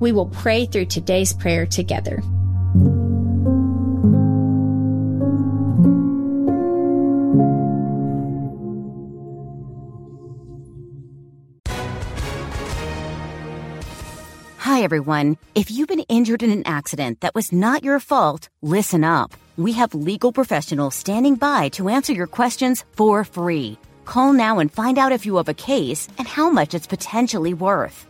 we will pray through today's prayer together. Hi, everyone. If you've been injured in an accident that was not your fault, listen up. We have legal professionals standing by to answer your questions for free. Call now and find out if you have a case and how much it's potentially worth.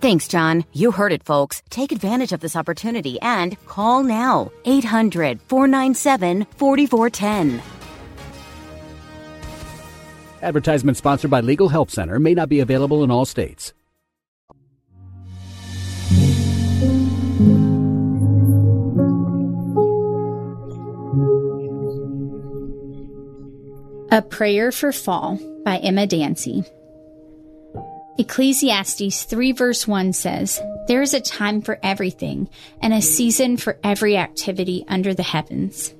Thanks, John. You heard it, folks. Take advantage of this opportunity and call now. 800 497 4410. Advertisement sponsored by Legal Help Center may not be available in all states. A Prayer for Fall by Emma Danzey. Ecclesiastes 3 verse 1 says, There is a time for everything and a season for every activity under the heavens.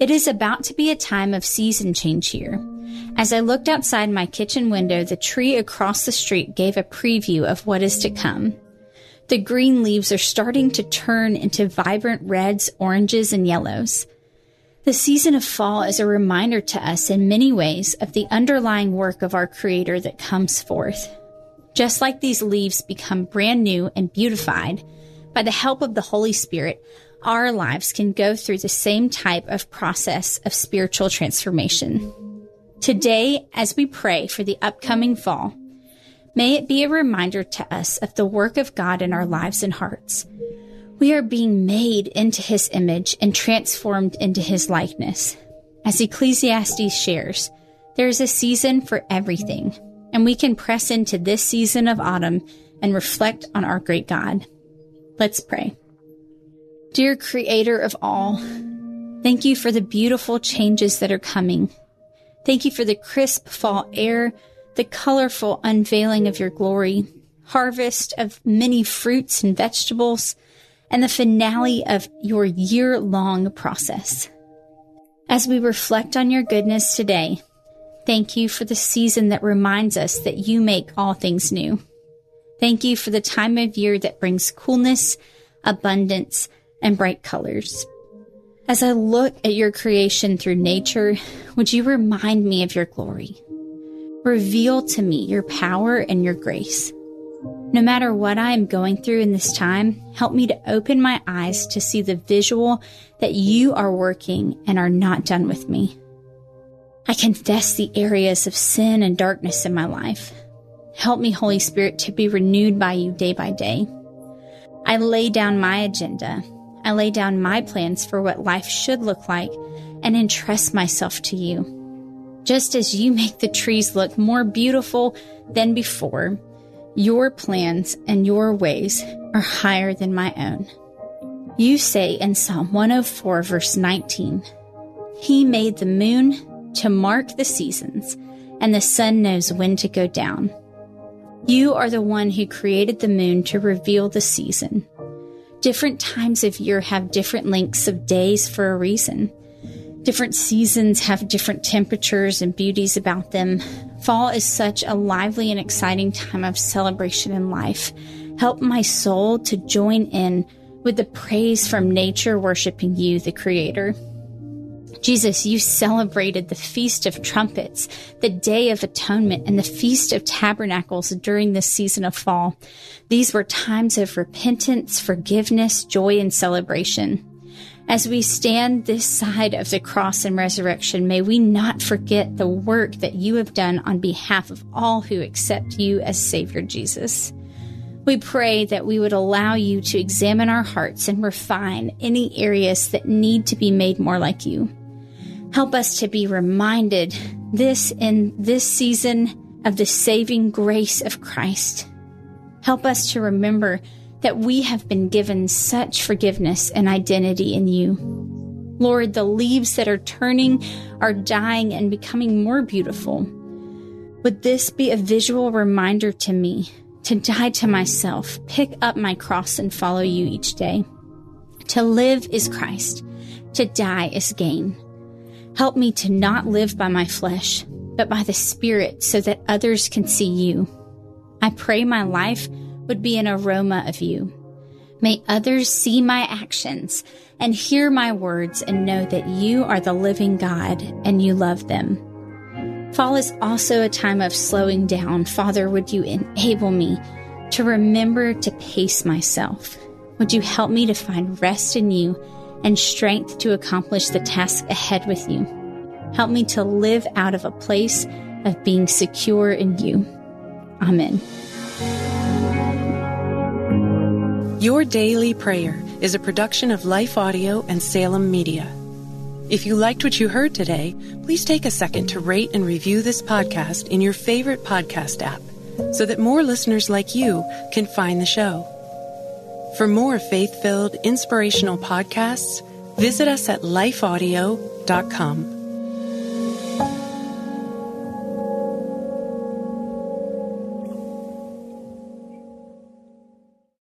It is about to be a time of season change here. As I looked outside my kitchen window, the tree across the street gave a preview of what is to come. The green leaves are starting to turn into vibrant reds, oranges, and yellows. The season of fall is a reminder to us in many ways of the underlying work of our Creator that comes forth. Just like these leaves become brand new and beautified, by the help of the Holy Spirit, our lives can go through the same type of process of spiritual transformation. Today, as we pray for the upcoming fall, may it be a reminder to us of the work of God in our lives and hearts we are being made into his image and transformed into his likeness. As Ecclesiastes shares, there is a season for everything, and we can press into this season of autumn and reflect on our great God. Let's pray. Dear Creator of all, thank you for the beautiful changes that are coming. Thank you for the crisp fall air, the colorful unveiling of your glory, harvest of many fruits and vegetables, and the finale of your year long process. As we reflect on your goodness today, thank you for the season that reminds us that you make all things new. Thank you for the time of year that brings coolness, abundance, and bright colors. As I look at your creation through nature, would you remind me of your glory? Reveal to me your power and your grace. No matter what I am going through in this time, help me to open my eyes to see the visual that you are working and are not done with me. I confess the areas of sin and darkness in my life. Help me, Holy Spirit, to be renewed by you day by day. I lay down my agenda. I lay down my plans for what life should look like and entrust myself to you. Just as you make the trees look more beautiful than before, your plans and your ways are higher than my own. You say in Psalm 104, verse 19, He made the moon to mark the seasons, and the sun knows when to go down. You are the one who created the moon to reveal the season. Different times of year have different lengths of days for a reason. Different seasons have different temperatures and beauties about them. Fall is such a lively and exciting time of celebration in life. Help my soul to join in with the praise from nature worshiping you, the Creator. Jesus, you celebrated the Feast of Trumpets, the Day of Atonement, and the Feast of Tabernacles during this season of fall. These were times of repentance, forgiveness, joy, and celebration. As we stand this side of the cross and resurrection, may we not forget the work that you have done on behalf of all who accept you as Savior Jesus. We pray that we would allow you to examine our hearts and refine any areas that need to be made more like you. Help us to be reminded this in this season of the saving grace of Christ. Help us to remember that we have been given such forgiveness and identity in you. Lord, the leaves that are turning are dying and becoming more beautiful. Would this be a visual reminder to me to die to myself, pick up my cross, and follow you each day? To live is Christ, to die is gain. Help me to not live by my flesh, but by the Spirit so that others can see you. I pray my life would be an aroma of you. May others see my actions and hear my words and know that you are the living God and you love them. Fall is also a time of slowing down. Father, would you enable me to remember to pace myself? Would you help me to find rest in you and strength to accomplish the task ahead with you? Help me to live out of a place of being secure in you. Amen. Your Daily Prayer is a production of Life Audio and Salem Media. If you liked what you heard today, please take a second to rate and review this podcast in your favorite podcast app so that more listeners like you can find the show. For more faith filled, inspirational podcasts, visit us at lifeaudio.com.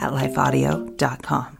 at lifeaudio.com.